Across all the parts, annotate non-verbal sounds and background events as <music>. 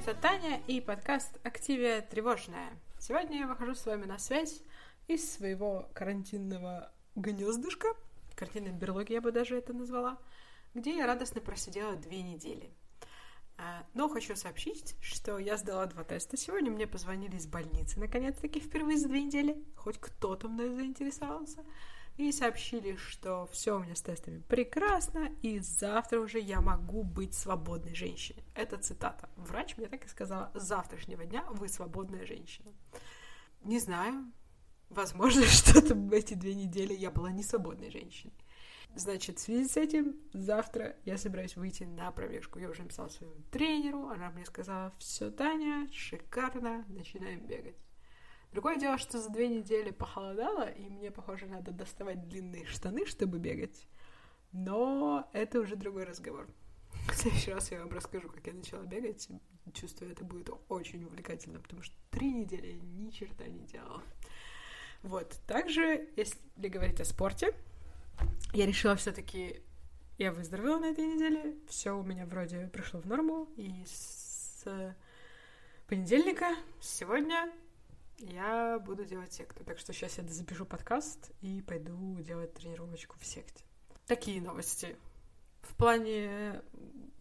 это Таня и подкаст «Активия тревожная». Сегодня я выхожу с вами на связь из своего карантинного гнездышка, карантинной берлоги я бы даже это назвала, где я радостно просидела две недели. А, но хочу сообщить, что я сдала два теста. Сегодня мне позвонили из больницы, наконец-таки, впервые за две недели. Хоть кто-то мной заинтересовался и сообщили, что все у меня с тестами прекрасно, и завтра уже я могу быть свободной женщиной. Это цитата. Врач мне так и сказала, с завтрашнего дня вы свободная женщина. Не знаю, возможно, <laughs> что-то в эти две недели я была не свободной женщиной. Значит, в связи с этим завтра я собираюсь выйти на пробежку. Я уже написала своему тренеру, она мне сказала, все, Таня, шикарно, начинаем бегать. Другое дело, что за две недели похолодало, и мне, похоже, надо доставать длинные штаны, чтобы бегать. Но это уже другой разговор. В следующий раз я вам расскажу, как я начала бегать. Чувствую, это будет очень увлекательно, потому что три недели я ни черта не делала. Вот. Также, если говорить о спорте, я решила все-таки... Я выздоровела на этой неделе, все у меня вроде пришло в норму, и с понедельника, сегодня я буду делать секту. Так что сейчас я запишу подкаст и пойду делать тренировочку в секте. Такие новости. В плане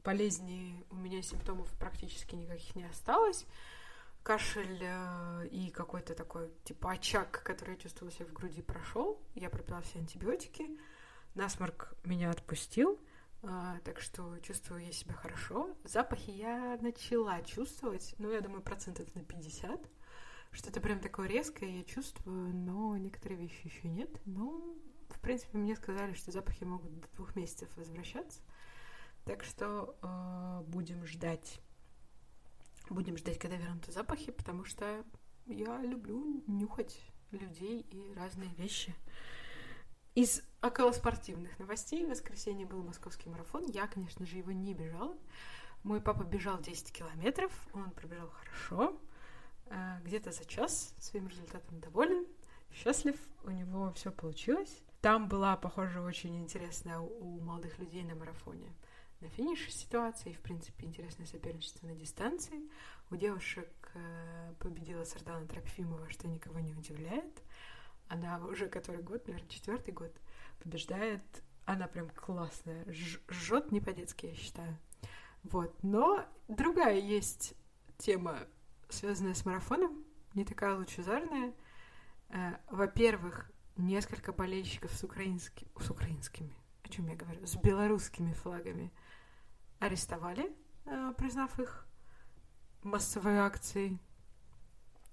болезни у меня симптомов практически никаких не осталось. Кашель э, и какой-то такой, типа, очаг, который я чувствовала себя в груди, прошел. Я пропила все антибиотики. Насморк меня отпустил. А, так что чувствую я себя хорошо. Запахи я начала чувствовать, ну, я думаю, процентов на 50. Что-то прям такое резкое я чувствую, но некоторые вещи еще нет. Ну, в принципе, мне сказали, что запахи могут до двух месяцев возвращаться. Так что э, будем ждать. Будем ждать, когда вернутся запахи, потому что я люблю нюхать людей и разные вещи. Из околоспортивных новостей в воскресенье был московский марафон. Я, конечно же, его не бежала. Мой папа бежал 10 километров, он пробежал хорошо. А, где-то за час своим результатом доволен, счастлив, у него все получилось. Там была, похоже, очень интересная у молодых людей на марафоне на финише ситуация и, в принципе, интересное соперничество на дистанции. У девушек э, победила Сардана Тракфимова, что никого не удивляет. Она уже который год, наверное, четвертый год побеждает. Она прям классная, жжет не по-детски, я считаю. Вот. Но другая есть тема связанная с марафоном, не такая лучезарная. Э, во-первых, несколько болельщиков с, украински... с украинскими, о чем я говорю, с белорусскими флагами арестовали, э, признав их массовой акцией.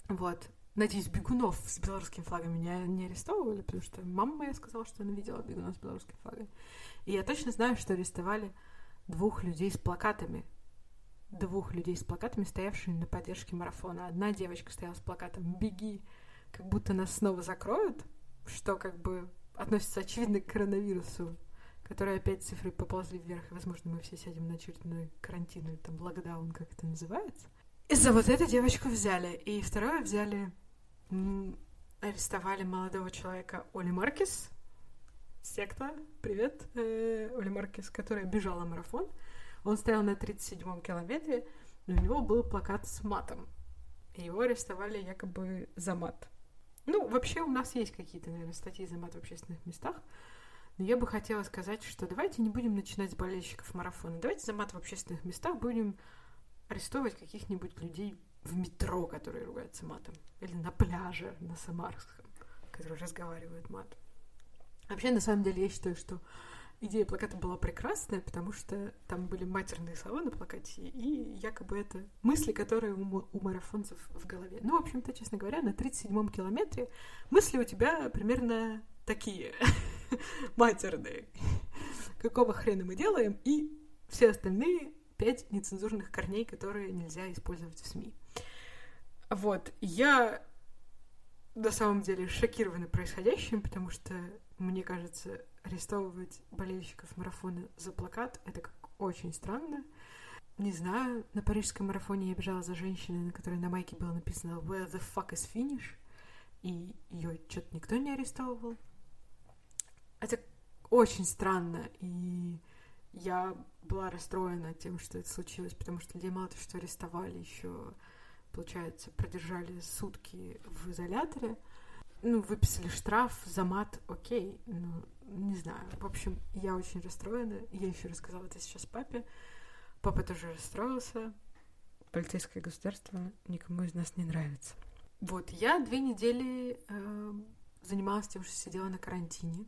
Вот. Надеюсь, бегунов с белорусским флагом меня не арестовывали, потому что мама моя сказала, что она видела бегунов с белорусским флагом. И я точно знаю, что арестовали двух людей с плакатами двух людей с плакатами, стоявшими на поддержке марафона. Одна девочка стояла с плакатом «Беги», как будто нас снова закроют, что как бы относится, очевидно, к коронавирусу, который опять цифры поползли вверх, и, возможно, мы все сядем на очередной карантин или там локдаун, как это называется. И за вот эту девочку взяли. И второе взяли, арестовали молодого человека Оли Маркес, секта, привет, э, Оли Маркес, которая бежала марафон, он стоял на 37-м километре, но у него был плакат с матом. И его арестовали якобы за мат. Ну, вообще у нас есть какие-то, наверное, статьи за мат в общественных местах. Но я бы хотела сказать, что давайте не будем начинать с болельщиков марафона. Давайте за мат в общественных местах будем арестовывать каких-нибудь людей в метро, которые ругаются матом. Или на пляже на Самарском, которые разговаривают матом. Вообще, на самом деле, я считаю, что идея плаката была прекрасная, потому что там были матерные слова на плакате, и якобы это мысли, которые у, у марафонцев в голове. Ну, в общем-то, честно говоря, на 37-м километре мысли у тебя примерно такие <laughs> матерные. Какого хрена мы делаем? И все остальные пять нецензурных корней, которые нельзя использовать в СМИ. Вот, я на самом деле шокирована происходящим, потому что, мне кажется, арестовывать болельщиков марафона за плакат — это как очень странно. Не знаю, на парижском марафоне я бежала за женщиной, на которой на майке было написано «Where the fuck is finish?» И ее что-то никто не арестовывал. Это очень странно, и я была расстроена тем, что это случилось, потому что людей мало того, что арестовали, еще, получается, продержали сутки в изоляторе. Ну, выписали штраф за мат, окей, ну, не знаю. В общем, я очень расстроена. Я еще рассказала это сейчас папе. Папа тоже расстроился. Полицейское государство никому из нас не нравится. Вот, я две недели э, занималась тем, что сидела на карантине.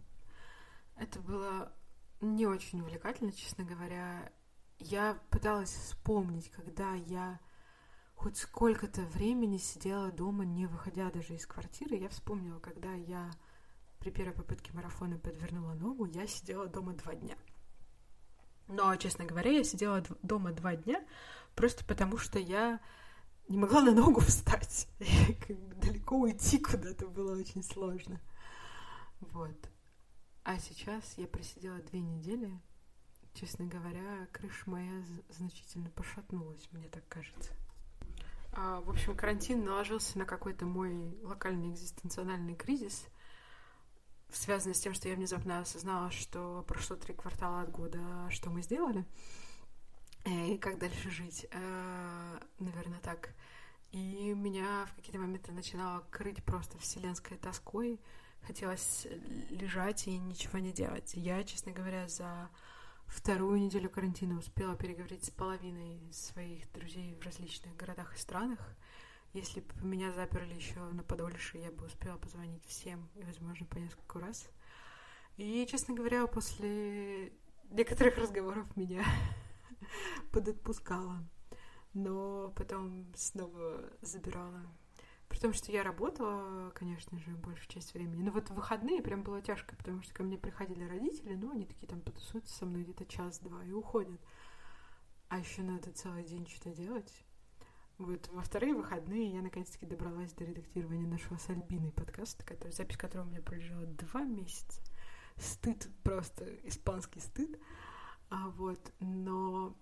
Это было не очень увлекательно, честно говоря. Я пыталась вспомнить, когда я хоть сколько-то времени сидела дома, не выходя даже из квартиры. Я вспомнила, когда я при первой попытке марафона подвернула ногу, я сидела дома два дня. Но, честно говоря, я сидела дома два дня просто потому, что я не могла на ногу встать. <laughs> Далеко уйти куда-то было очень сложно. Вот. А сейчас я просидела две недели. Честно говоря, крыша моя значительно пошатнулась, мне так кажется. А, в общем, карантин наложился на какой-то мой локальный экзистенциональный кризис, связанный с тем, что я внезапно осознала, что прошло три квартала от года, что мы сделали, и как дальше жить. Э, наверное, так. И меня в какие-то моменты начинало крыть просто вселенской тоской, хотелось лежать и ничего не делать. Я, честно говоря, за вторую неделю карантина успела переговорить с половиной своих друзей в различных городах и странах. Если бы меня заперли еще на подольше, я бы успела позвонить всем возможно, по несколько раз. И, честно говоря, после некоторых разговоров меня <laughs> подотпускала. Но потом снова забирала при том, что я работала, конечно же, большую часть времени. Но вот в выходные прям было тяжко, потому что ко мне приходили родители, ну, они такие там потусуются со мной где-то час-два и уходят. А еще надо целый день что-то делать. Вот во вторые выходные я наконец-таки добралась до редактирования нашего с Альбиной подкаста, который, запись которого у меня пролежала два месяца. Стыд, просто испанский стыд. А вот, но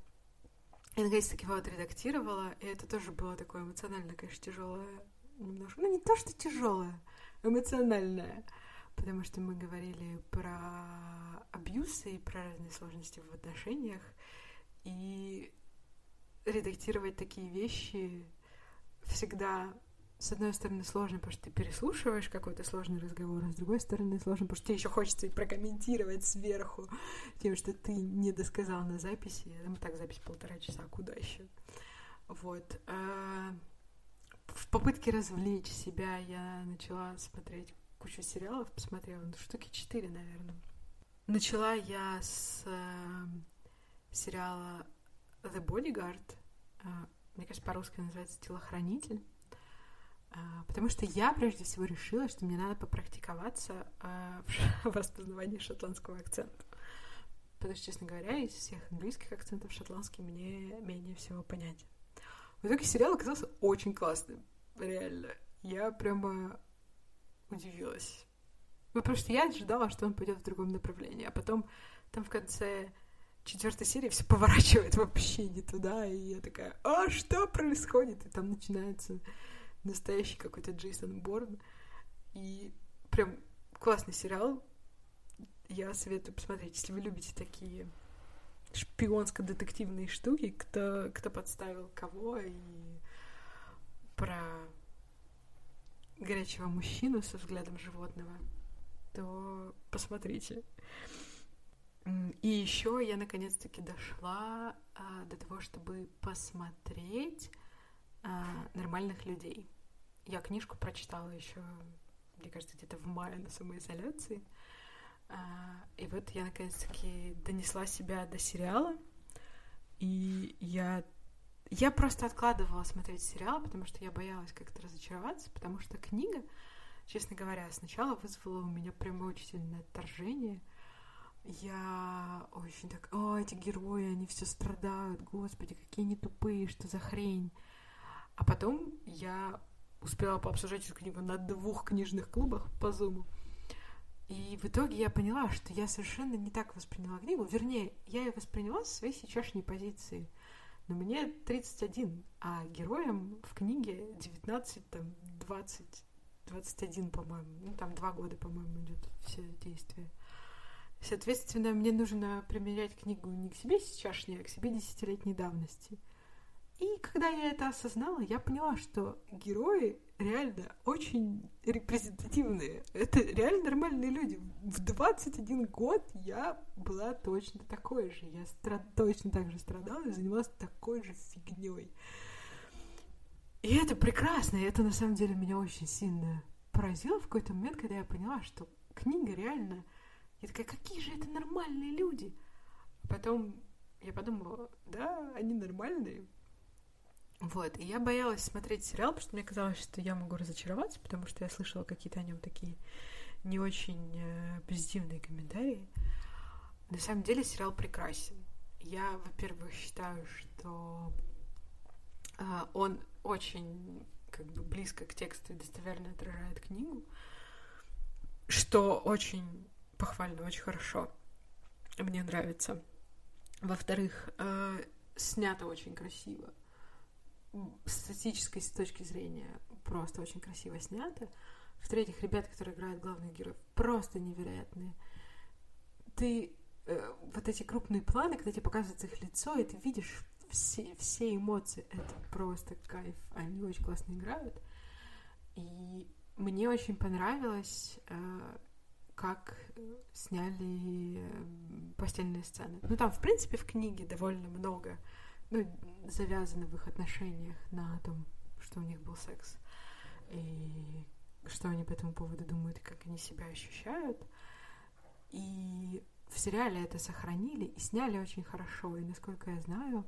я наконец-таки его отредактировала, и это тоже было такое эмоционально, конечно, тяжелое немножко, ну не то, что тяжелая, эмоциональная, потому что мы говорили про абьюз и про разные сложности в отношениях, и редактировать такие вещи всегда с одной стороны сложно, потому что ты переслушиваешь какой-то сложный разговор, а с другой стороны сложно, потому что тебе еще хочется и прокомментировать сверху тем, что ты не досказал на записи. Ну так, запись полтора часа, куда еще? Вот. А, в попытке развлечь себя я начала смотреть кучу сериалов, посмотрела, ну, штуки четыре, наверное. Начала я с э, сериала The Bodyguard, э, мне кажется, по-русски называется «Телохранитель», э, потому что я прежде всего решила, что мне надо попрактиковаться э, <laughs> в распознавании шотландского акцента. Потому что, честно говоря, из всех английских акцентов шотландский мне менее всего понятен. В итоге сериал оказался очень классным. Реально. Я прямо удивилась. Ну, потому что я ожидала, что он пойдет в другом направлении. А потом там в конце четвертой серии все поворачивает вообще не туда. И я такая, а что происходит? И там начинается настоящий какой-то Джейсон Борн. И прям классный сериал. Я советую посмотреть, если вы любите такие шпионско-детективные штуки, кто, кто подставил кого, и про горячего мужчину со взглядом животного, то посмотрите. И еще я наконец-таки дошла а, до того, чтобы посмотреть а, нормальных людей. Я книжку прочитала еще, мне кажется, где-то в мае на самоизоляции. А, и вот я наконец-таки донесла себя до сериала, и я я просто откладывала смотреть сериал, потому что я боялась как-то разочароваться, потому что книга, честно говоря, сначала вызвала у меня прямо очень сильное отторжение. Я очень так, о, эти герои, они все страдают, господи, какие они тупые, что за хрень. А потом я успела пообсуждать эту книгу на двух книжных клубах по зуму. И в итоге я поняла, что я совершенно не так восприняла книгу. Вернее, я ее восприняла со своей сейчасшней позиции. Но мне 31, а героям в книге 19, там, 20, 21, по-моему. Ну, там два года, по-моему, идет все действие. Соответственно, мне нужно примерять книгу не к себе сейчасшней, а к себе десятилетней давности. И когда я это осознала, я поняла, что герои реально очень репрезентативные. Это реально нормальные люди. В 21 год я была точно такой же. Я страд... точно так же страдала и занималась такой же фигней. И это прекрасно, и это на самом деле меня очень сильно поразило в какой-то момент, когда я поняла, что книга реально... Я такая, какие же это нормальные люди? А потом я подумала, да, они нормальные, вот, и я боялась смотреть сериал, потому что мне казалось, что я могу разочароваться, потому что я слышала какие-то о нем такие не очень э, позитивные комментарии. На самом деле сериал прекрасен. Я, во-первых, считаю, что э, он очень как бы близко к тексту и достоверно отражает книгу, что очень похвально, очень хорошо. Мне нравится. Во-вторых, э, снято очень красиво с эстетической точки зрения просто очень красиво снято. В-третьих, ребята, которые играют главных героев, просто невероятные. Ты э, вот эти крупные планы, когда тебе показывается их лицо, и ты видишь все, все эмоции, это просто кайф. Они очень классно играют. И мне очень понравилось, э, как сняли э, постельные сцены. Ну, там, в принципе, в книге довольно много ну, завязаны в их отношениях на том, что у них был секс, и что они по этому поводу думают, и как они себя ощущают. И в сериале это сохранили и сняли очень хорошо. И насколько я знаю,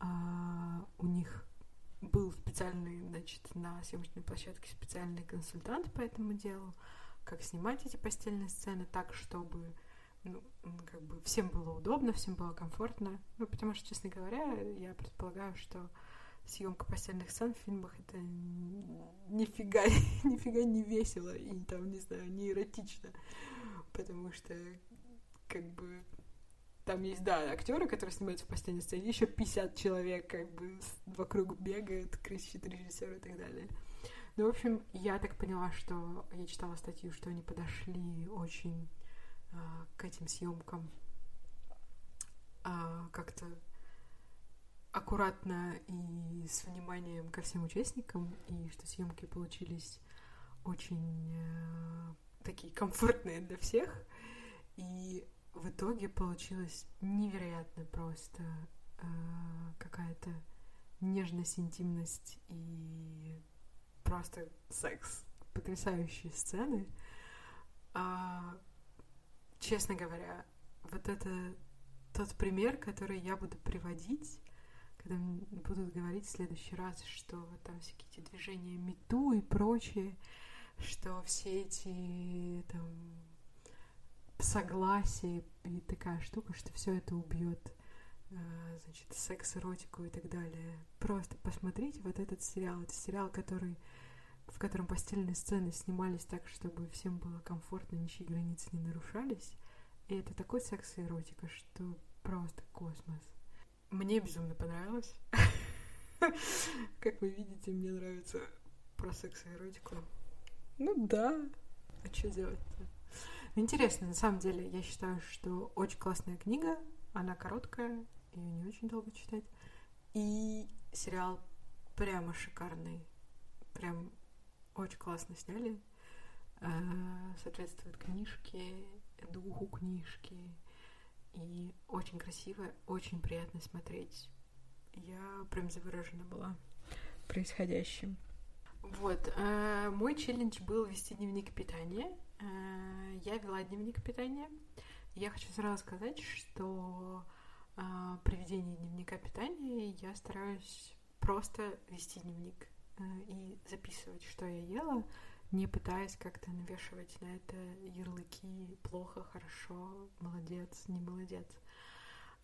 а, у них был специальный, значит, на съемочной площадке специальный консультант по этому делу, как снимать эти постельные сцены так, чтобы ну, как бы всем было удобно, всем было комфортно. Ну, потому что, честно говоря, я предполагаю, что съемка постельных сцен в фильмах это нифига, <laughs> нифига не весело и там, не знаю, не эротично. Потому что, как бы, там есть, да, актеры, которые снимаются в постельной сцене, еще 50 человек, как бы, вокруг бегают, кричит режиссер и так далее. Ну, в общем, я так поняла, что я читала статью, что они подошли очень а, к этим съемкам а, как-то аккуратно и с вниманием ко всем участникам, и что съемки получились очень э, такие комфортные для всех. И в итоге получилось невероятно просто э, какая-то нежность, интимность и просто секс. Потрясающие сцены. А, честно говоря, вот это тот пример, который я буду приводить, когда будут говорить в следующий раз, что там всякие эти движения мету и прочее, что все эти там согласия и такая штука, что все это убьет значит, секс, эротику и так далее. Просто посмотрите вот этот сериал. Это сериал, который в котором постельные сцены снимались так, чтобы всем было комфортно, ничьи границы не нарушались. И это такой секс и эротика, что просто космос. Мне безумно понравилось. <laughs> Как вы видите, мне нравится про секс и эротику. Ну да. А что делать-то? Интересно, на самом деле, я считаю, что очень классная книга. Она короткая, ее не очень долго читать. И сериал прямо шикарный. Прям очень классно сняли. А, соответствует книжке, духу книжки. И очень красиво, очень приятно смотреть. Я прям заворожена была происходящим. Вот, э, мой челлендж был вести дневник питания. Э, я вела дневник питания. Я хочу сразу сказать, что э, при ведении дневника питания я стараюсь просто вести дневник э, и записывать, что я ела, не пытаясь как-то навешивать на это ярлыки плохо, хорошо, молодец, не молодец.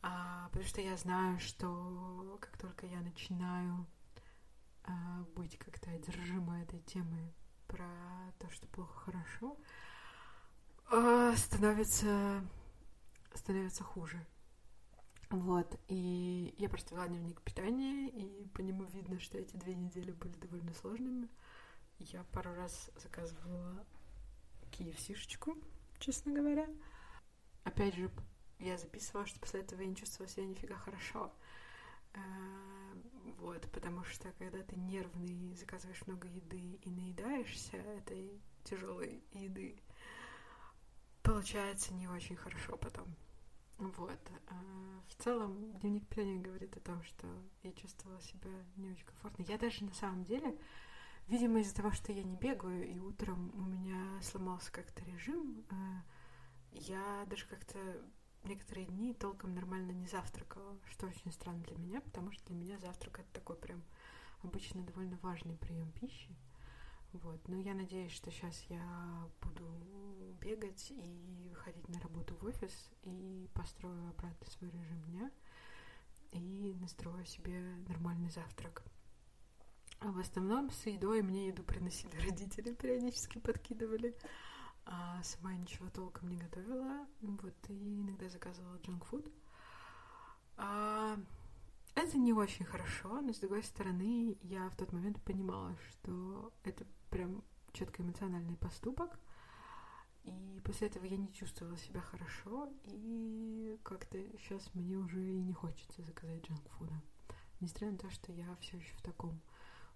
А, потому что я знаю, что как только я начинаю а, быть как-то одержима этой темой про то, что плохо, хорошо, а, становится, становится хуже. Вот, и я просто вела дневник питания, и по нему видно, что эти две недели были довольно сложными. Я пару раз заказывала KFC-шечку, честно говоря. опять же, я записывала, что после этого я не чувствовала себя нифига хорошо. Э, вот, потому что когда ты нервный, заказываешь много еды и наедаешься этой тяжелой еды, получается не очень хорошо потом. Вот. А в целом, дневник пионера говорит о том, что я чувствовала себя не очень комфортно. Я даже на самом деле, видимо, из-за того, что я не бегаю, и утром у меня сломался как-то режим, э, я даже как-то некоторые дни толком нормально не завтракала, что очень странно для меня, потому что для меня завтрак это такой прям обычно довольно важный прием пищи. Вот. Но я надеюсь, что сейчас я буду бегать и выходить на работу в офис и построю обратно свой режим дня и настрою себе нормальный завтрак. А в основном с едой мне еду приносили родители, периодически подкидывали. А сама ничего толком не готовила. Вот, и иногда заказывала джанк-фуд. А, это не очень хорошо, но с другой стороны, я в тот момент понимала, что это прям четко эмоциональный поступок. И после этого я не чувствовала себя хорошо, и как-то сейчас мне уже и не хочется заказать джанк-фуда. Несмотря на то, что я все еще в таком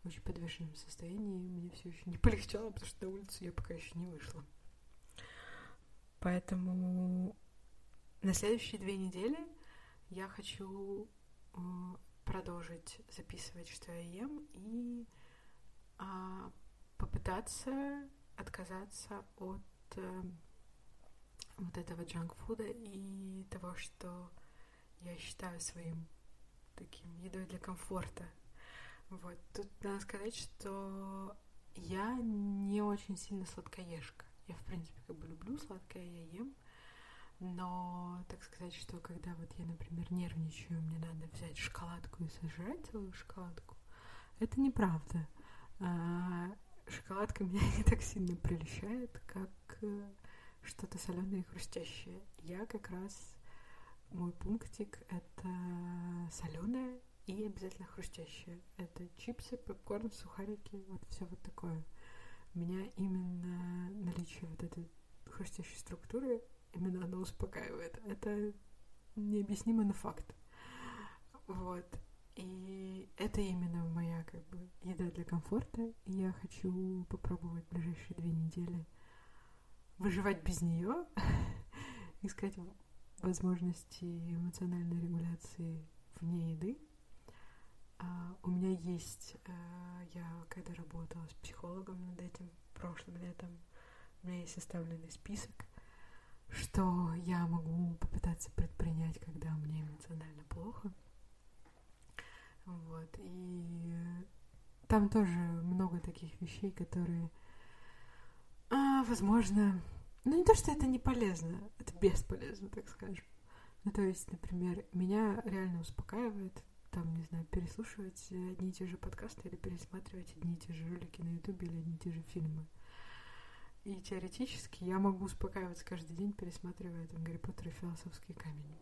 очень подвешенном состоянии, мне все еще не <laughs> полегчало, потому что на улицу я пока еще не вышла. Поэтому на следующие две недели я хочу э, продолжить записывать, что я ем, и а, попытаться отказаться от э, вот этого джанк-фуда и того, что я считаю своим таким едой для комфорта. Вот. Тут надо сказать, что я не очень сильно сладкоежка. Я, в принципе, как бы люблю сладкое, я ем. Но, так сказать, что когда вот я, например, нервничаю, мне надо взять шоколадку и сожрать целую шоколадку, это неправда. Шоколадка меня не так сильно прельщает, как э, что-то соленое и хрустящее. Я как раз мой пунктик это соленое и обязательно хрустящее. Это чипсы, попкорн, сухарики, вот все вот такое. Меня именно наличие вот этой хрустящей структуры, именно оно успокаивает. Это необъяснимо, но факт. Вот. И это именно как бы еда для комфорта. И я хочу попробовать в ближайшие две недели выживать без нее, <laughs> искать возможности эмоциональной регуляции вне еды. А, у меня есть, а, я когда работала с психологом над этим прошлым летом, у меня есть составленный список, что я могу попытаться предпринять, когда мне эмоционально плохо. Вот, и там тоже много таких вещей, которые, а, возможно, ну не то, что это не полезно, это бесполезно, так скажем. Ну, то есть, например, меня реально успокаивает, там, не знаю, переслушивать одни и те же подкасты или пересматривать одни и те же ролики на Ютубе или одни и те же фильмы. И теоретически я могу успокаиваться каждый день, пересматривая там Гарри Поттер и философский камень.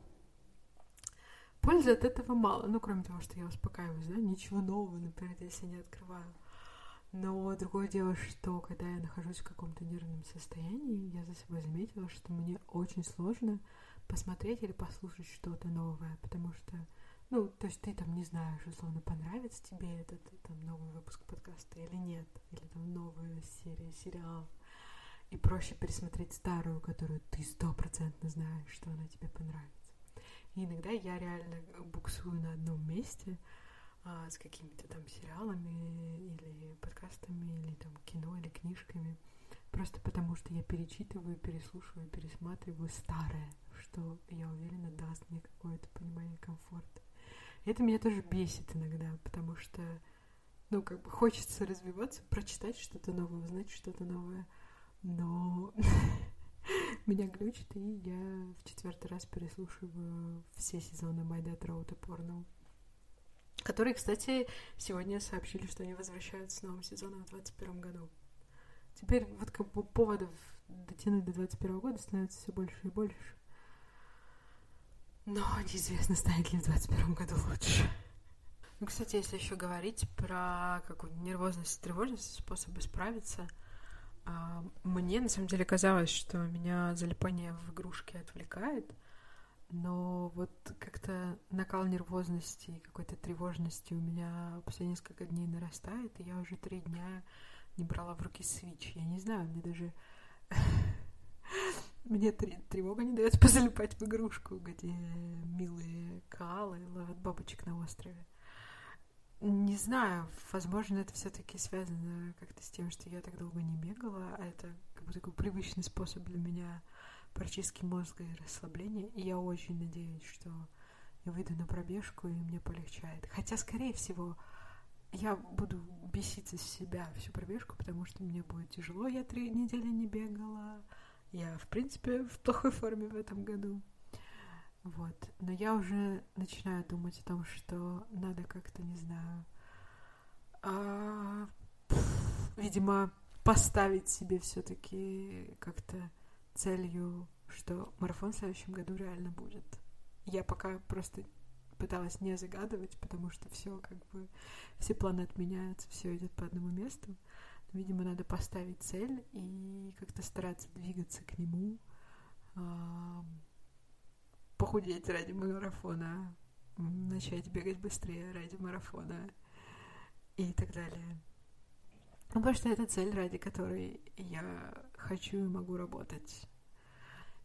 Пользы от этого мало, ну, кроме того, что я успокаиваюсь, да, ничего нового, например, если не открываю. Но другое дело, что когда я нахожусь в каком-то нервном состоянии, я за собой заметила, что мне очень сложно посмотреть или послушать что-то новое, потому что, ну, то есть ты там не знаешь, условно, понравится тебе этот там новый выпуск подкаста или нет, или там новая серия сериал. И проще пересмотреть старую, которую ты стопроцентно знаешь, что она тебе понравится. И иногда я реально буксую на одном месте а, с какими-то там сериалами или подкастами, или там кино, или книжками. Просто потому, что я перечитываю, переслушиваю, пересматриваю старое, что, я уверена, даст мне какое-то понимание комфорта. Это меня тоже бесит иногда, потому что, ну, как бы хочется развиваться, прочитать что-то новое, узнать что-то новое, но <laughs> меня глючит, и я в четвертый раз переслушиваю все сезоны My Dead Road и Porno. Которые, кстати, сегодня сообщили, что они возвращаются с новым сезоном в 2021 году. Теперь вот как бы поводов дотянуть до 2021 года становится все больше и больше. Но неизвестно, станет ли в 2021 году лучше. Ну, кстати, если еще говорить про какую-нибудь нервозность и тревожность, способы справиться — мне на самом деле казалось, что меня залипание в игрушки отвлекает, но вот как-то накал нервозности и какой-то тревожности у меня после несколько дней нарастает, и я уже три дня не брала в руки свич. Я не знаю, мне даже... <laughs> Мне тревога не дает <laughs> позалипать в игрушку, где милые коалы ловят бабочек на острове. Не знаю, возможно, это все-таки связано как-то с тем, что я так долго не бегала, а это как бы такой привычный способ для меня прочистки мозга и расслабления. И я очень надеюсь, что я выйду на пробежку и мне полегчает. Хотя, скорее всего, я буду беситься с себя всю пробежку, потому что мне будет тяжело. Я три недели не бегала. Я, в принципе, в плохой форме в этом году. Вот. Но я уже начинаю думать о том, что надо как-то, не знаю, а, видимо, поставить себе все-таки как-то целью, что марафон в следующем году реально будет. Я пока просто пыталась не загадывать, потому что все как бы все планы отменяются, все идет по одному месту. Но, видимо, надо поставить цель и как-то стараться двигаться к нему похудеть ради марафона, начать бегать быстрее ради марафона и так далее. Ну, потому что это цель, ради которой я хочу и могу работать.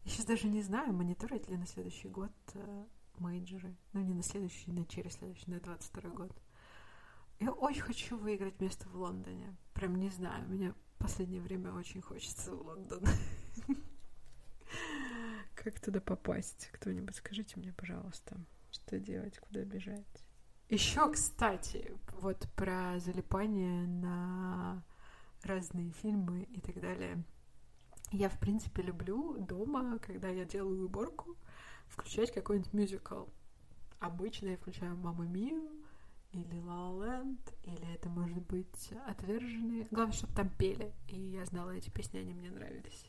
Я сейчас даже не знаю, мониторить ли на следующий год э, мейджоры. Ну, не на следующий, на через следующий, на 22 год. Я очень хочу выиграть место в Лондоне. Прям не знаю, мне в последнее время очень хочется в Лондон. <laughs> Как туда попасть? Кто-нибудь скажите мне, пожалуйста, что делать, куда бежать? Еще, кстати, вот про залипание на разные фильмы и так далее. Я, в принципе, люблю дома, когда я делаю уборку, включать какой-нибудь мюзикл. Обычно я включаю «Маму Мию», или La Land, или это может быть «Отверженные». Главное, чтобы там пели, и я знала эти песни, они мне нравились.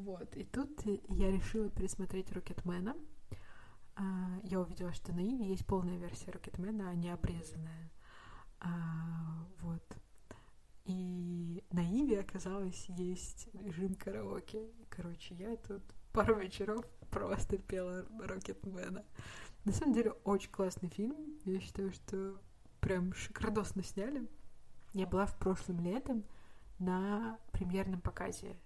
Вот, и тут я решила пересмотреть Рокетмена. А, я увидела, что на Иви есть полная версия Рокетмена, а не обрезанная. А, вот. И на Иви оказалось есть режим караоке. Короче, я тут пару вечеров просто пела Рокетмена. На самом деле, очень классный фильм. Я считаю, что прям шикардосно сняли. Я была в прошлом летом на премьерном показе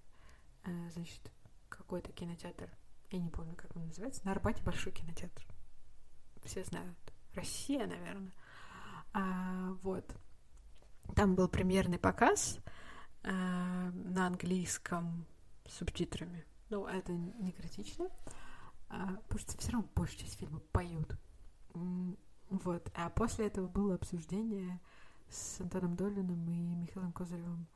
значит, какой-то кинотеатр, я не помню, как он называется, на Арбате большой кинотеатр. Все знают. Россия, наверное. А, вот. Там был премьерный показ а, на английском с субтитрами. Ну, это не критично. А, потому что все равно большая часть фильма поют. Вот. А после этого было обсуждение с Антоном Долиным и Михаилом Козыревым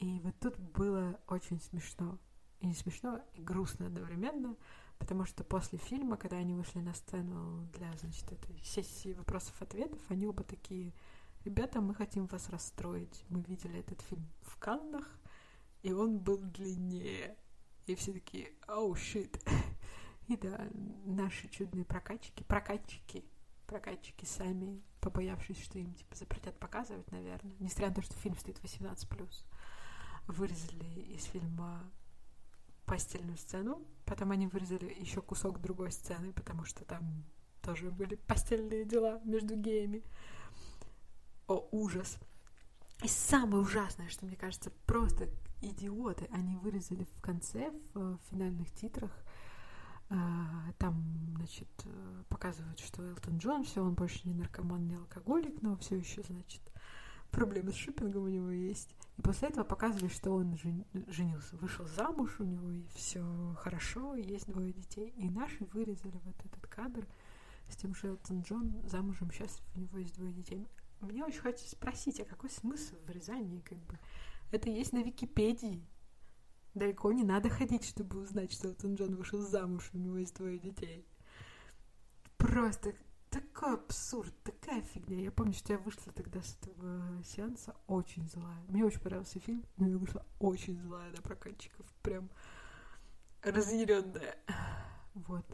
и вот тут было очень смешно. И не смешно, и грустно одновременно, потому что после фильма, когда они вышли на сцену для, значит, этой сессии вопросов-ответов, они оба такие, ребята, мы хотим вас расстроить. Мы видели этот фильм в Каннах, и он был длиннее. И все такие, оу, щит. И да, наши чудные прокатчики, прокатчики, прокатчики сами, побоявшись, что им, типа, запретят показывать, наверное, несмотря на то, что фильм стоит 18+ вырезали из фильма постельную сцену, потом они вырезали еще кусок другой сцены, потому что там тоже были постельные дела между геями. О, ужас. И самое ужасное, что мне кажется, просто идиоты, они вырезали в конце, в финальных титрах, а, там, значит, показывают, что Элтон Джон, все, он больше не наркоман, не алкоголик, но все еще, значит, проблемы с шиппингом у него есть. И после этого показывали, что он женился, вышел замуж, у него и все хорошо, есть двое детей. И наши вырезали вот этот кадр с тем, что Элтон Джон замужем, счастлив, у него есть двое детей. Мне очень хочется спросить, а какой смысл в вырезании, как бы? Это есть на Википедии. Далеко не надо ходить, чтобы узнать, что Элтон Джон вышел замуж, у него есть двое детей. Просто такой абсурд, такая фигня. Я помню, что я вышла тогда с этого сеанса очень злая. Мне очень понравился фильм, но я вышла очень злая на прокатчиков. Прям разъяренная. Вот.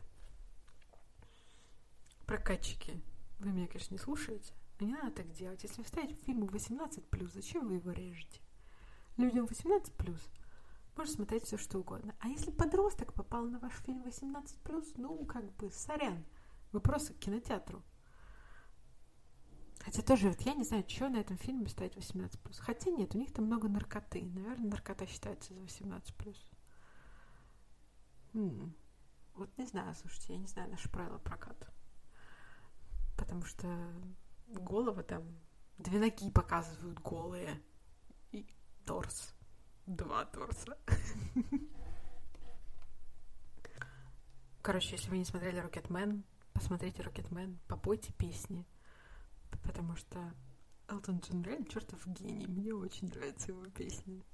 Прокатчики. Вы меня, конечно, не слушаете. Но не надо так делать. Если вы ставите фильм 18+, зачем вы его режете? людям 18 плюс, можно смотреть все что угодно. А если подросток попал на ваш фильм 18 плюс, ну, как бы, сорян. Вы просто к кинотеатру. Хотя тоже, вот я не знаю, что на этом фильме ставить 18 плюс. Хотя нет, у них там много наркоты. Наверное, наркота считается за 18 плюс. Вот не знаю, слушайте, я не знаю наши правила проката. Потому что голова там, две ноги показывают голые. И торс. Два торса. <laughs> Короче, если вы не смотрели Рокетмен, посмотрите Рокетмен, попойте песни. Потому что Элтон Джон реально чертов гений. Мне очень нравятся его песни.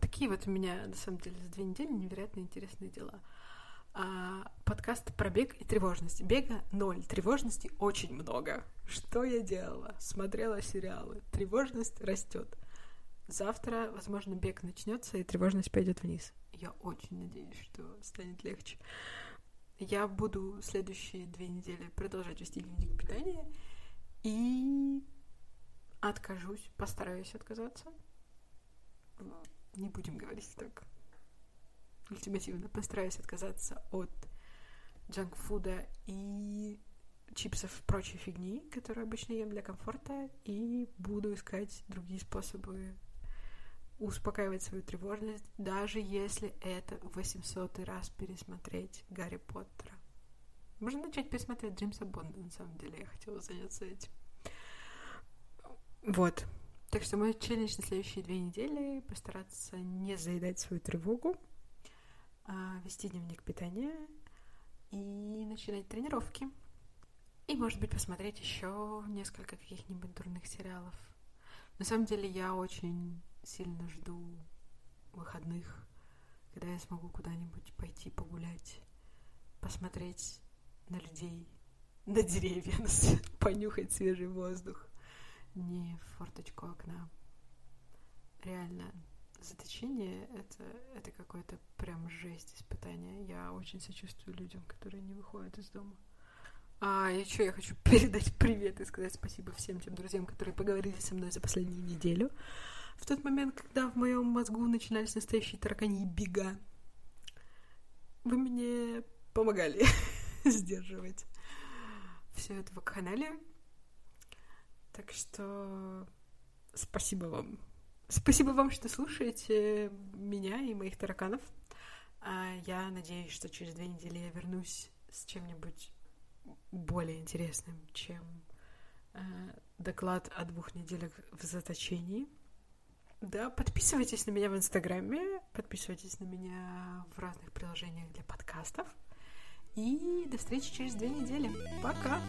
Такие вот у меня, на самом деле, за две недели невероятно интересные дела. А, подкаст про бег и тревожность. Бега ноль, тревожности очень много. Что я делала? Смотрела сериалы. Тревожность растет. Завтра, возможно, бег начнется и тревожность пойдет вниз. Я очень надеюсь, что станет легче. Я буду следующие две недели продолжать вести дневник питания и откажусь, постараюсь отказаться. Не будем говорить так ультимативно. Постараюсь отказаться от джанкфуда и чипсов и прочей фигни, которые обычно ем для комфорта, и буду искать другие способы успокаивать свою тревожность, даже если это в 800 раз пересмотреть Гарри Поттера. Можно начать пересмотреть Джеймса Бонда, на самом деле, я хотела заняться этим. Вот. Так что мой челлендж на следующие две недели — постараться не заедать свою тревогу, а вести дневник питания и начинать тренировки. И, может быть, посмотреть еще несколько каких-нибудь дурных сериалов. На самом деле, я очень сильно жду выходных, когда я смогу куда-нибудь пойти погулять, посмотреть на людей, на деревья, <laughs> понюхать свежий воздух, не в форточку окна. Реально, заточение это, это какое-то прям жесть испытание. Я очень сочувствую людям, которые не выходят из дома. А еще я хочу <laughs> передать привет и сказать спасибо всем тем друзьям, которые поговорили со мной за последнюю неделю в тот момент, когда в моем мозгу начинались настоящие тараканьи бега, вы мне помогали <laughs> сдерживать все это в канале. Так что спасибо вам. Спасибо вам, что слушаете меня и моих тараканов. А я надеюсь, что через две недели я вернусь с чем-нибудь более интересным, чем э, доклад о двух неделях в заточении. Да, подписывайтесь на меня в Инстаграме, подписывайтесь на меня в разных приложениях для подкастов. И до встречи через две недели. Пока!